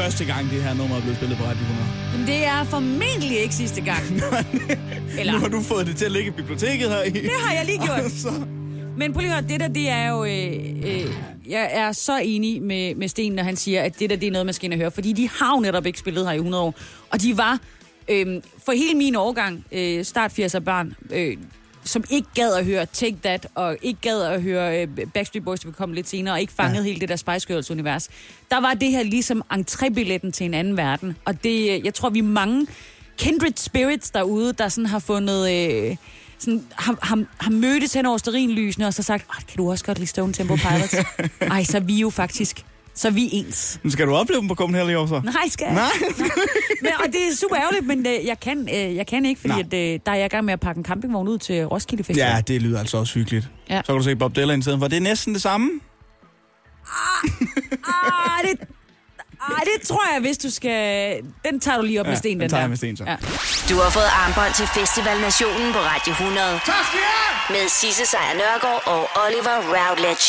Første gang, det her nummer er blevet spillet på Radio 100. Men det er formentlig ikke sidste gang. Eller, Nu har du fået det til at ligge i biblioteket her i. det har jeg lige gjort. Så, Men prøv lige at høre, det der, det er jo... Øh, øh, jeg er så enig med, med Sten, når han siger, at det der, det er noget, man skal ind og høre. Fordi de har jo netop ikke spillet her i 100 år. Og de var, øh, for hele min årgang, øh, start 80'er børn, øh, som ikke gad at høre Take That, og ikke gad at høre øh, Backstreet Boys, der vil komme lidt senere, og ikke fangede ja. hele det der Spice Girls univers. Der var det her ligesom entrébilletten til en anden verden. Og det, øh, jeg tror, vi er mange kindred spirits derude, der sådan har fundet... Øh, sådan, har, har, har mødtes hen over sterinlysene og så sagt, "Ej, kan du også godt lide Stone Temple Pilots? Ej, så er vi jo faktisk, så er vi ens. nu skal du opleve dem på Copenhagen i år så? Nej, skal jeg? Nej. Men, og det er super ærgerligt, men øh, jeg, kan, øh, jeg kan ikke, fordi at, øh, der er jeg i gang med at pakke en campingvogn ud til Roskilde Festival. Ja, det lyder altså også hyggeligt. Ja. Så kan du se Bob Dylan i stedet for. Det er næsten det samme. Ah, det, ah, det tror jeg, hvis du skal... Den tager du lige op Ja, med sten, den den tager der. jeg med sten, så. Ja. Du har fået armbånd til Festival Nationen på Radio 100. Med Sisse Sejr Nørgaard og Oliver Routledge.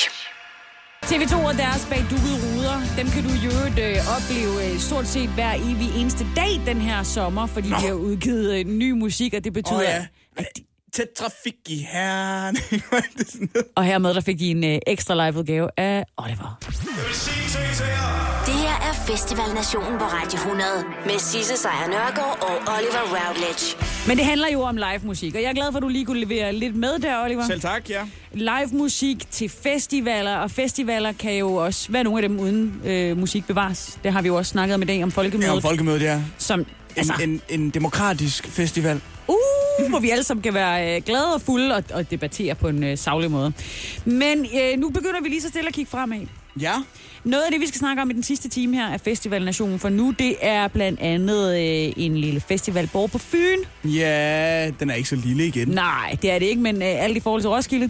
TV2 og deres bag dukkede ruder, dem kan du jo øh, opleve øh, stort set hver evig eneste dag den her sommer, fordi Nå. de har udgivet øh, ny musik, og det betyder... Åh ja. at de, Tæt trafik i er noget. og hermed der fik de en øh, ekstra live-udgave af Oliver. Det her er Festival Nationen på Radio 100. Med Sisse Sejr Nørgaard og Oliver Routledge. Men det handler jo om live-musik, og jeg er glad for, at du lige kunne levere lidt med der, Oliver. Selv tak, ja. Live-musik til festivaler, og festivaler kan jo også være nogle af dem uden øh, musik bevares. Det har vi jo også snakket om i dag om Det folkemødet. er om folkemødet, ja. som, altså, En, en, en demokratisk festival. uh, hvor vi alle sammen kan være øh, glade og fulde og, og debattere på en øh, savlig måde. Men øh, nu begynder vi lige så stille at kigge fremad. Ja. Noget af det, vi skal snakke om i den sidste time her af Festival Nationen for nu, det er blandt andet øh, en lille festivalborg på Fyn. Ja, den er ikke så lille igen. Nej, det er det ikke, men øh, alt i forhold til Roskilde.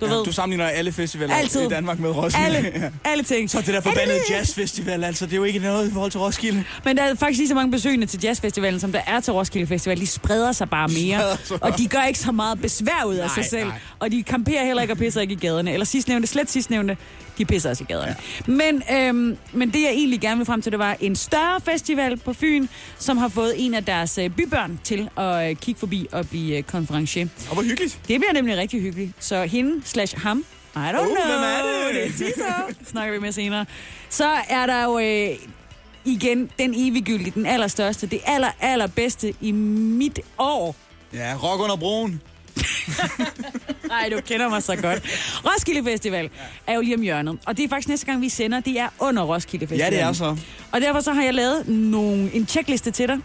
Du Ja, ved, du sammenligner alle festivaler Altid. i Danmark med Roskilde. alle, Ja. alle ting. Så det der forbandede jazzfestival, altså, det er jo ikke noget i forhold til Roskilde. Men der er faktisk lige så mange besøgende til jazzfestivalen, som der er til Roskilde Festival. De spreder sig bare mere, sig og de gør ikke så meget besvær ud af Nej, sig selv. nej. Og de kamperer heller ikke og pisser ikke i gaderne. Eller sidstnævnte, slet sidstnævnte, de pisser også i gaderne. Ja. Men, øhm, men det jeg egentlig gerne vil frem til, det var en større festival på Fyn, som har fået en af deres øh, bybørn til at øh, kigge forbi og blive øh, konferencier. Og hvor hyggeligt. Det bliver nemlig rigtig hyggeligt. Så hende slash ham, I don't Oh, know. hvem er det? Det er snakker vi med senere. Så er der jo øh, igen den eviggyldige, den allerstørste, det aller, allerbedste i mit år. Ja, rock under broen. Nej, du kender mig så godt. Roskilde Festival er jo lige om hjørnet. Og det er faktisk næste gang, vi sender, det er under Roskilde Festival. Ja, det er så. Og derfor så har jeg lavet nogle, en checkliste til dig.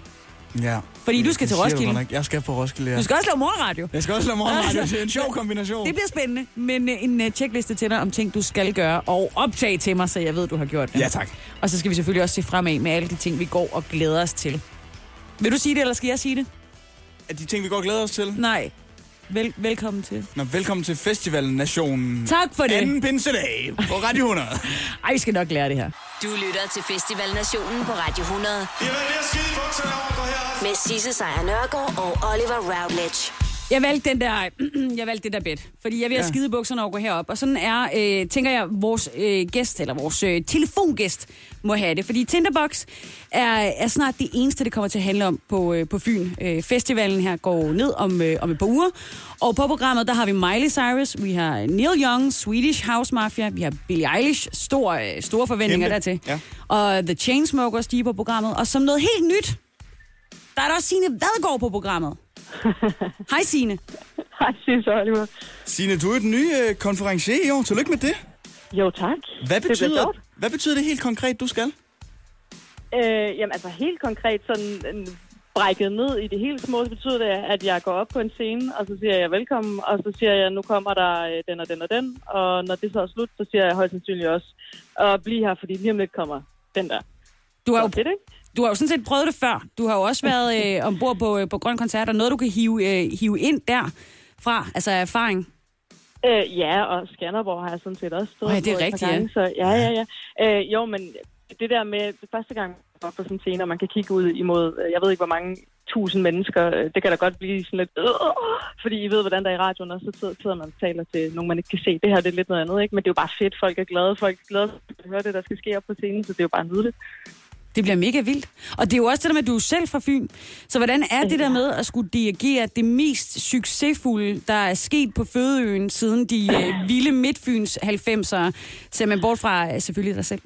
Ja. Fordi du skal til Roskilde. Jeg skal på Roskilde, ja. Du skal også lave morgenradio. Jeg skal også lave morgenradio. Det er en sjov kombination. Det bliver spændende, men øh, en øh, checkliste til dig om ting, du skal gøre, og optage til mig, så jeg ved, du har gjort det. Ja, tak. Og så skal vi selvfølgelig også se fremad med alle de ting, vi går og glæder os til. Vil du sige det, eller skal jeg sige det? Er de ting, vi går glæder os til? Nej. Vel, velkommen til. Nå, velkommen til Festivalen Nationen. Tak for det. Anden pinsedag på Radio 100. Ej, vi skal nok lære det her. Du lytter til Festival Nationen på Radio 100. Jamen, det er skide bukserne over, herop. Med Sisse Sejr Nørgaard og Oliver Routledge. Jeg valgte, den der, jeg valgte det der bed, fordi jeg vil have Ja. skide bukserne over herop. Og sådan er, øh, tænker jeg, vores øh, gæst, eller vores øh, telefongæst, må have det. Fordi Tinderbox er, er snart det eneste, det kommer til at handle om på, øh, på Fyn. Øh, festivalen her går ned om, øh, om et par uger. Og på programmet, der har vi Miley Cyrus, vi har Neil Young, Swedish House Mafia, vi har Billie Eilish, stor, øh, store forventninger Kæmpe, dertil. ja. Og The Chainsmokers, de er på programmet. Og som noget helt nyt, der er der også Signe Vadgaard på programmet. Hej Signe. Hej, Sisse Oliver. Signe, du er den nye øh, konferencier i år. Tillykke med det. Jo, tak. Hvad Det betyder, sjovt. hvad betyder det helt konkret, du skal? Øh, jamen, altså helt konkret sådan øh, brækket ned i det helt små, så betyder det, at jeg går op på en scene, og så siger jeg velkommen, og så siger jeg, nu kommer der øh, den og den og den, og når det så er slut, så siger jeg højst sandsynligt også, og bliv her, fordi lige om lidt kommer den der. Du har, Så jo, det er det, ikke? Du har jo sådan set prøvet det før. Du har jo også været øh, ombord på, øh, på Grøn Koncert, og noget, du kan hive, øh, hive ind derfra, altså af erfaring. Øh, ja, og Skanderborg har jeg sådan set også stået ja, det er på rigtigt, ja. gange, Så ja, ja, ja. Øh, jo, men det der med det første gang var på sådan en scene, og man kan kigge ud imod, øh, jeg ved ikke hvor mange tusind mennesker, øh, det kan da godt blive sådan lidt, øh, fordi I ved, hvordan der er i radioen, og så sidder, sidder man og taler til nogen, man ikke kan se. Det her det er lidt noget andet, ikke? Men det er jo bare fedt, folk er glade, folk er glade for at høre det, der skal ske op på scenen, så det er jo bare nydeligt. Det bliver mega vildt. Og det er jo også det der med, at du er selv fra Fyn. Så hvordan er det der med at skulle dirigere det mest succesfulde, der er sket på Fødeøen siden de øh, vilde midtfyns 90'ere? Ser man bort fra øh, selvfølgelig dig selv.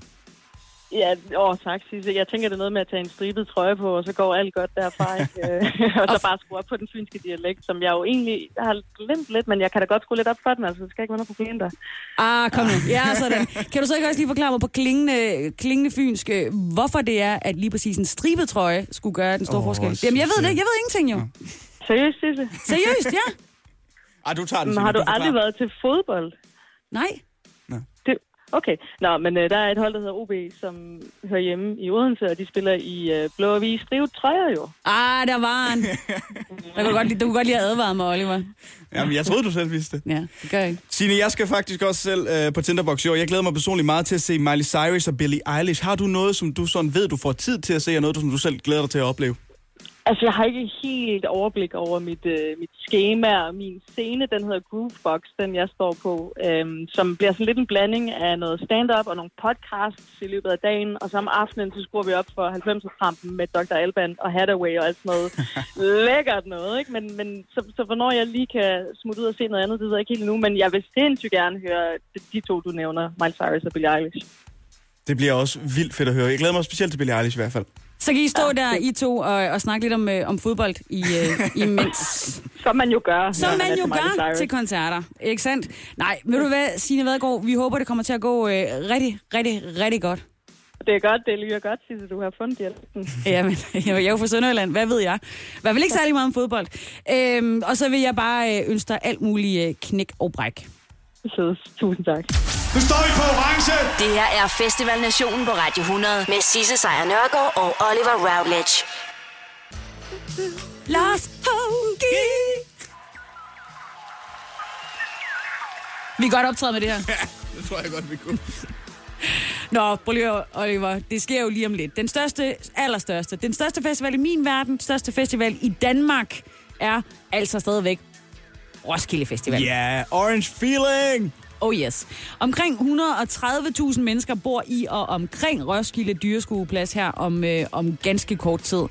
Ja, åh, tak, Sisse. Jeg tænker, det er noget med at tage en stribet trøje på, og så går alt godt derfra, ikke? Øh, og så bare skrue op på den fynske dialekt, som jeg jo egentlig har glemt lidt, men jeg kan da godt skrue lidt op for den, altså. Det skal ikke være noget problem der. Ah, kom nu. Ja, sådan. Kan du så ikke også lige forklare mig på klingende, klingende fynsk, øh, hvorfor det er, at lige præcis en stribet trøje skulle gøre den store oh, forskel? Jamen, jeg ved det ikke. Jeg ved ingenting jo. Seriøst, Sisse? Seriøst, ja. Ej, du tager den, har du forklarer. aldrig været til fodbold? Nej. Okay. Nå, men øh, der er et hold, der hedder OB, som hører hjemme i Odense, og de spiller i øh, blå og hvide strivet trøjer jo. Ah, der var han. Der kunne godt, du kunne godt lige have advaret mig, Oliver. Jamen, jeg troede, du selv vidste det. Ja, det gør jeg ikke. Signe, jeg skal faktisk også selv øh, på Tinderbox i år. Jeg glæder mig personligt meget til at se Miley Cyrus og Billie Eilish. Har du noget, som du sådan ved, du får tid til at se, og noget, som du selv glæder dig til at opleve? Altså, jeg har ikke helt overblik over mit, øh, mit schema og min scene. Den hedder Groovebox, den jeg står på, øhm, som bliver sådan lidt en blanding af noget stand-up og nogle podcasts i løbet af dagen. Og så om aftenen, så skruer vi op for 90'er-trampen med Dr. Alban og Hathaway og alt sådan noget lækkert noget. Ikke? Men, men så, så hvornår jeg lige kan smutte ud og se noget andet, det ved jeg ikke helt endnu. Men jeg vil sindssygt gerne høre de, de to, du nævner, Miley Cyrus og Billie Eilish. Det bliver også vildt fedt at høre. Jeg glæder mig specielt til Billie Eilish i hvert fald. Så kan I stå der, I to, og, og snakke lidt om, øh, om fodbold i, øh, imens. Som man jo gør. Som man er jo gør til koncerter. Ikke sandt? Nej, ved du hvad, Signe Vadegaard, vi håber, det kommer til at gå øh, rigtig, rigtig, rigtig godt. Det er godt, det lyder godt, Sisse, du har fundet dialekten. Jamen, jeg er jo fra Sønderjylland, hvad ved jeg? I hvert fald ikke særlig meget om fodbold. Øhm, og så vil jeg bare øh, ønske dig alt muligt øh, knæk og bræk. Sødes. Tusind tak. Nu står vi på orange. Det her er Festival Nationen på Radio 100 med Sisse Sejr Nørgaard og Oliver Routledge. Lars Hågi! Vi kan godt optræde med det her. Det tror jeg godt, vi kunne. Nå, prøv lige Oliver, det sker jo lige om lidt. Den største, allerstørste, den største festival i min verden, den største festival i Danmark, er altså stadigvæk Roskilde Festival. Ja, yeah, Orange Feeling! Oh yes. Omkring 130.000 mennesker bor i og omkring Roskilde Dyreskueplads her om, øh, om ganske kort tid.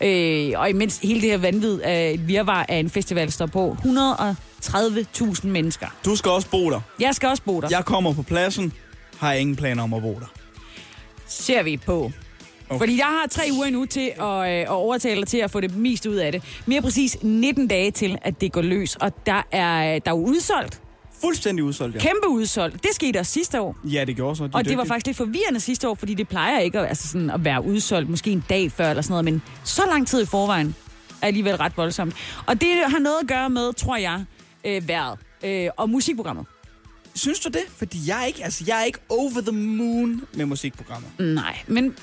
Øh, og imens hele det her vanvid af et virvar af en festival står på, 130.000 mennesker. Du skal også bo der. Jeg skal også bo der. Jeg kommer på pladsen, har ingen planer om at bo der. ser vi på. Okay. Fordi jeg har tre uger nu til at, øh, at overtale dig til at få det mest ud af det. Mere præcis 19 dage til, at det går løs. Og der er, der er jo udsolgt. Fuldstændig udsolgt, ja. Kæmpe udsolgt. Det skete også sidste år. Ja, det gjorde så. De Og det var faktisk lidt forvirrende sidste år, fordi det plejer ikke at, altså sådan, at være udsolgt, måske en dag før eller sådan noget, men så lang tid i forvejen er alligevel ret voldsomt. Og det har noget at gøre med, tror jeg, øh, vejret øh, og musikprogrammet. Synes du det? Fordi jeg er ikke, altså, jeg er ikke over the moon med musikprogrammer. Nej, men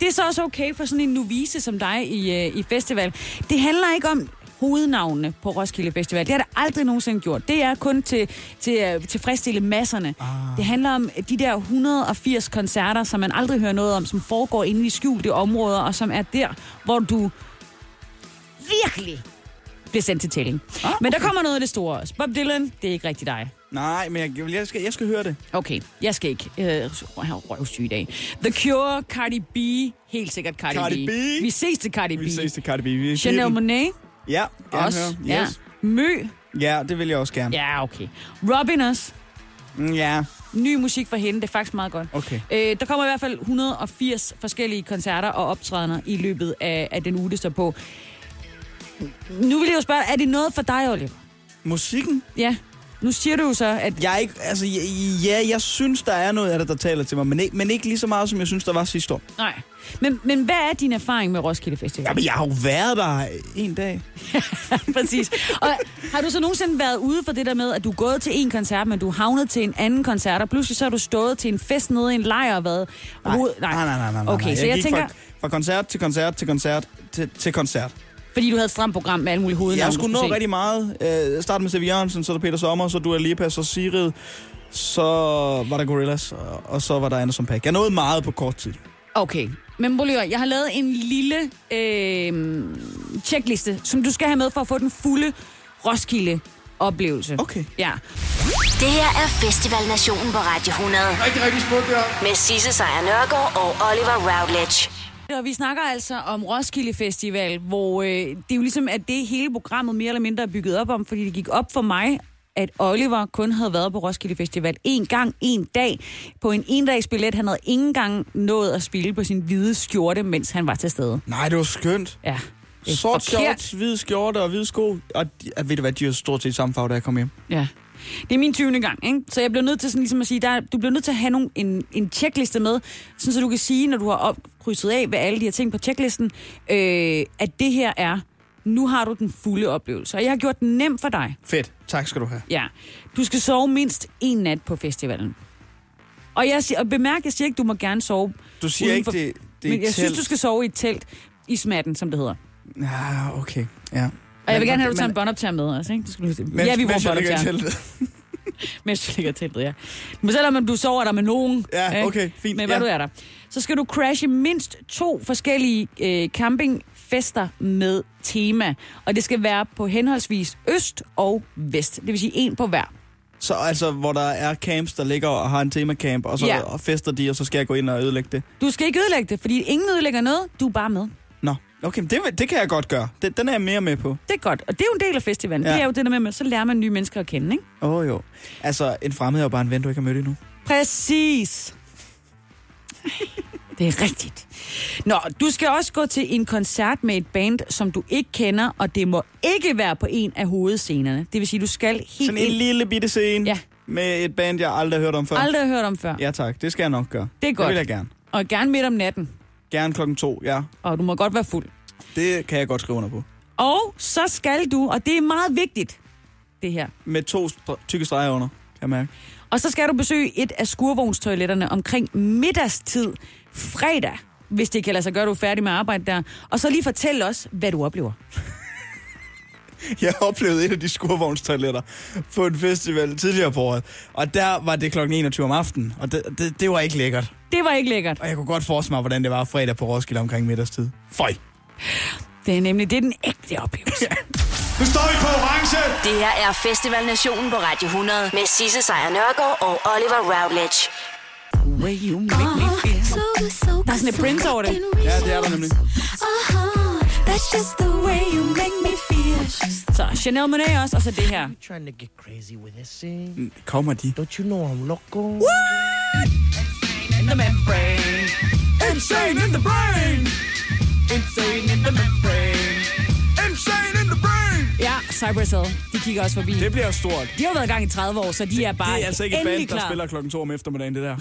det er så også okay for sådan en novise som dig i, øh, i festival. Det handler ikke om hovednavnene på Roskilde Festival. Det har det aldrig nogensinde gjort. Det er kun til, til at tilfredsstille masserne. Ah. Det handler om de der 180 koncerter, som man aldrig hører noget om, som foregår inde i skjulte områder, og som er der, hvor du virkelig bliver sendt til tælling. Ah, Men der kommer noget af det store også. Bob Dylan, det er ikke rigtig dig. Nej, men jeg, jeg, skal, jeg skal høre det. Okay, jeg skal ikke. Øh, jeg har røvsyg i dag. The Cure, Cardi B. Helt sikkert Cardi, Cardi B. Vi ses til Cardi B. Vi ses til Cardi B. Vi Chanel. Monet. Ja, gerne Også. høre. Ja. Yes. Mø. Ja. det vil jeg også gerne. Ja, okay. Robin også. Mm, Ja, Ny musik fra hende. Det er faktisk meget godt. okay. Øh, der kommer i hvert fald 180 forskellige koncerter og optrædener i løbet af, af den uge, det står på. Nu vil jeg jo spørge, er det noget for dig, Oliver? Musikken? Ja. Nu siger du så, at Jeg er ikke, altså, ja, jeg synes, der er noget af det, der taler til mig, men ikke, men ikke lige så meget, som jeg synes, der var sidste år. nej. Men, men hvad er din erfaring med Roskilde Festival? Jamen, jeg har jo været der en dag. Præcis. Og har du så nogensinde været ude for det der med, at du er gået til en koncert, men du er havnet til en anden koncert, og pludselig så har du stået til en fest nede i en lejr og været... Nej, nej, nej, nej. nej, nej. Okay, så jeg gik tænker, Fra, fra koncert til koncert til koncert til, til koncert. Fordi du havde et stramt program med alle mulige hovednavne. Jeg du skulle nå se. rigtig meget. Øh, starte med Sevi Jørgensen, så er der Peter Sommer, så Dua Lipa, så Sigrid, så var der Gorillaz, og, så var der Anderson Paak. Jeg nåede meget på kort tid. Okay. Men lige høre, jeg har lavet en lille øh, checkliste, som du skal have med for at få den fulde Roskilde-oplevelse. Okay. Ja. Det her er Festival Nationen på Radio 100. Rigtig, rigtig smukt, der. Med Sisse Sejr Nørgaard og Oliver Routledge. Og vi snakker altså om Roskilde Festival, hvor øh, det er jo ligesom, at det hele programmet mere eller mindre er bygget op om, fordi det gik op for mig, at Oliver kun havde været på Roskilde Festival en gang, en dag, på en endagsbillet. Han havde ikke engang nået at spille på sin hvide skjorte, mens han var til stede. Nej, det var skønt. Ja. Sort shorts, hvid skjorte og hvide sko. Og ved du hvad, de er stort set samme farve, da jeg kom hjem. Ja. Det er min 20. gang, ikke? Så jeg bliver nødt til sådan ligesom at sige, der, du bliver nødt til at have nogle, en, en checkliste med, sådan så du kan sige, når du har opkrydset af ved alle de her ting på checklisten, øh, at det her er, nu har du den fulde oplevelse. Og jeg har gjort den nem for dig. Fedt. Tak skal du have. Ja. Du skal sove mindst en nat på festivalen. Og jeg siger, og bemærk, jeg siger ikke, du må gerne sove. Du siger udenfor- ikke, det, det er Men jeg et synes, telt. du skal sove i et telt i smatten, som det hedder. Ja, okay. Ja. Og jeg vil gerne have, at du tager en båndoptager med også, ikke? Skal du huske. Mens, ja, vi bruger båndoptager. Mens du ligger i teltet, ja. Men selvom om du sover der med nogen, Ja, okay, fint, men hvad ja. du er der, så skal du crashe mindst to forskellige øh, campingfester med tema. Og det skal være på henholdsvis øst og vest. Det vil sige en på hver. Så altså, hvor der er camps, der ligger og har en temacamp, og så Ja. og fester de, og så skal jeg gå ind og ødelægge det. Du skal ikke ødelægge det, fordi ingen ødelægger noget. Du er bare med. Nå, okay, det, det kan jeg godt gøre. Det, den er jeg mere med på. Det er godt. Og det er jo en del af festivalen. Ja. Det er jo det der med, med, så lærer man nye mennesker at kende, ikke? Åh oh, jo. Altså, en fremmed er jo bare en ven, du ikke har mødt endnu. Præcis. Det er rigtigt. Nå, du skal også gå til en koncert med et band, som du ikke kender, og det må ikke være på en af hovedscenerne. Det vil sige, du skal helt Sådan en ind- lille bitte scene Ja. med et band, jeg aldrig har hørt om før. Aldrig har hørt om før. Ja tak, det skal jeg nok gøre. Det er godt. Det vil jeg gerne. Og gerne midt om natten. Gerne klokken to, ja. Og du må godt være fuld. Det kan jeg godt skrive under på. Og så skal du, og det er meget vigtigt, det her. Med to tykke streger under, kan jeg mærke. Og så skal du besøge et af skurvognstoiletterne omkring middagstid fredag, hvis det kan lade sig gøre, du er færdig med arbejde der. Og så lige fortæl os, hvad du oplever. Jeg oplevede et af de skurvognstoiletter på en festival tidligere på året. Og der var det klokken 21 om aftenen, og det, det, det var ikke lækkert. Det var ikke lækkert. Og jeg kunne godt forestille mig, hvordan det var fredag på Roskilde omkring middagstid. Føj! Det er nemlig det er den ægte oplevelse. Nu står vi på orange. Det her er Festival Nationen på Radio 100. Med Sisse Sejr Nørgaard og Oliver Routledge. Way you make me feel. Der er sådan et Prince over det. Ja, det er der nemlig. That's just the way you make me feel. Så Chanel Monet også, og så det her. trying to get crazy with this scene. Kommer de? Don't you know I'm loco? In the membrane. Insane in the brain. Insane in the membrane. Ja, Hill. De kigger også forbi. Det bliver stort. De har været i gang i 30 år, så de er bare Det er altså ikke et band, der klar. spiller klokken to om eftermiddagen, det der.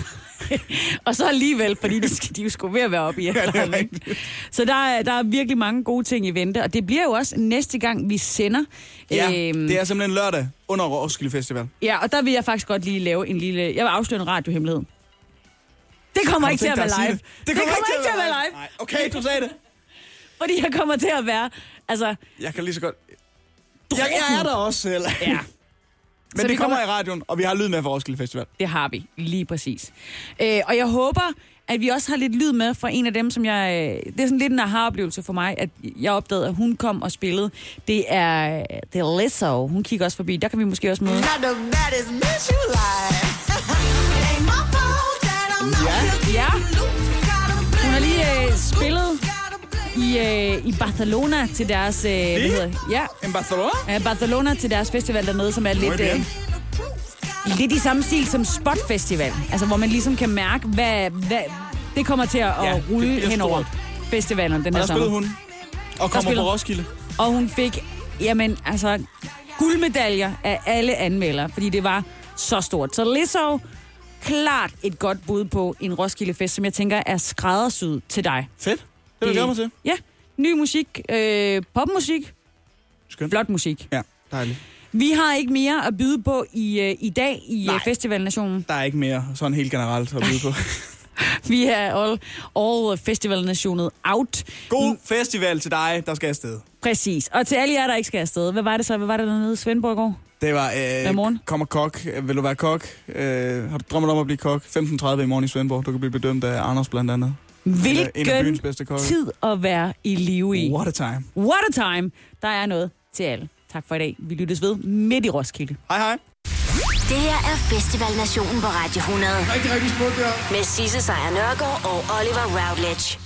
Og så alligevel, fordi de, skal, de er jo sgu ved at være oppe i alderen, ikke? Så der er, der er virkelig mange gode ting i vente, og det bliver jo også næste gang, vi sender. Ja, Øhm, det er simpelthen lørdag under Roskilde Festival. ja, og der vil jeg faktisk godt lige lave en lille... Jeg vil afsløre en radiohemmelighed. Det kommer ikke til at være live. Det, det kommer, ikke til at være live. Nej, okay, du sagde det. Fordi jeg kommer til at være... Altså, Jeg kan lige så godt... Jeg, jeg er der også selv. ja, Men Så det kommer kommer- i radioen, og vi har lyd med fra Roskilde Festival. det har vi. Lige præcis. Øh, og jeg håber, at vi også har lidt lyd med fra en af dem, som jeg... øh, Det er sådan lidt en aha-oplevelse for mig, at jeg opdagede, at hun kom og spillede. Det er, det er Lizzo. Hun kigger også forbi. Der kan vi måske også møde. The baddest bitch you not Ja. ja. Hun har lige øh, spillet i, øh, i Barcelona til deres... Øh, hvad hedder, ja, En Barcelona? øh, Barcelona til deres festival dernede, som er lidt, Muy bien. øh, lidt i samme stil som Spot Festival. Altså, hvor man ligesom kan mærke, hvad, hvad det kommer til at, Ja, at rulle bliver hen over stort. festivalen den Og her der spillede sommer. hun. Og kommer på Roskilde. Og hun fik, jamen, altså, guldmedaljer af alle anmeldere, fordi det var så stort. Så Lizzo, klart et godt bud på en Roskilde Fest, som jeg tænker er skræddersyet til dig. Fedt. Det vil jeg glæde mig til. Ja, ny musik, øh, popmusik, Skønt. flot musik. Ja, dejligt. Vi har ikke mere at byde på i, øh, i dag i Nej. øh, Festivalnationen. Der er ikke mere sådan helt generelt at byde på. Vi er all, all Festivalnationet out. God festival til dig, der skal afsted. Præcis. Og til alle jer, der ikke skal afsted. Hvad var det så? Hvad var det dernede i Svendborg i går? Det var, øh, morgen? kommer kok. Vil du være kok? Øh, har du drømmet om at blive kok? 15.30 i morgen i Svendborg. Du kan blive bedømt af Anders blandt andet. Eller en af Hvilken byens bedste kokke. tid at være i live i. What a time. What a time. Der er noget til alle. Tak for i dag. Vi lyttes ved midt i Roskilde. Hej hej. Det her er Festival Nationen på Radio 100. Rigtig, rigtig smukt der. Med Sisse Sejr Nørgaard og Oliver Routledge.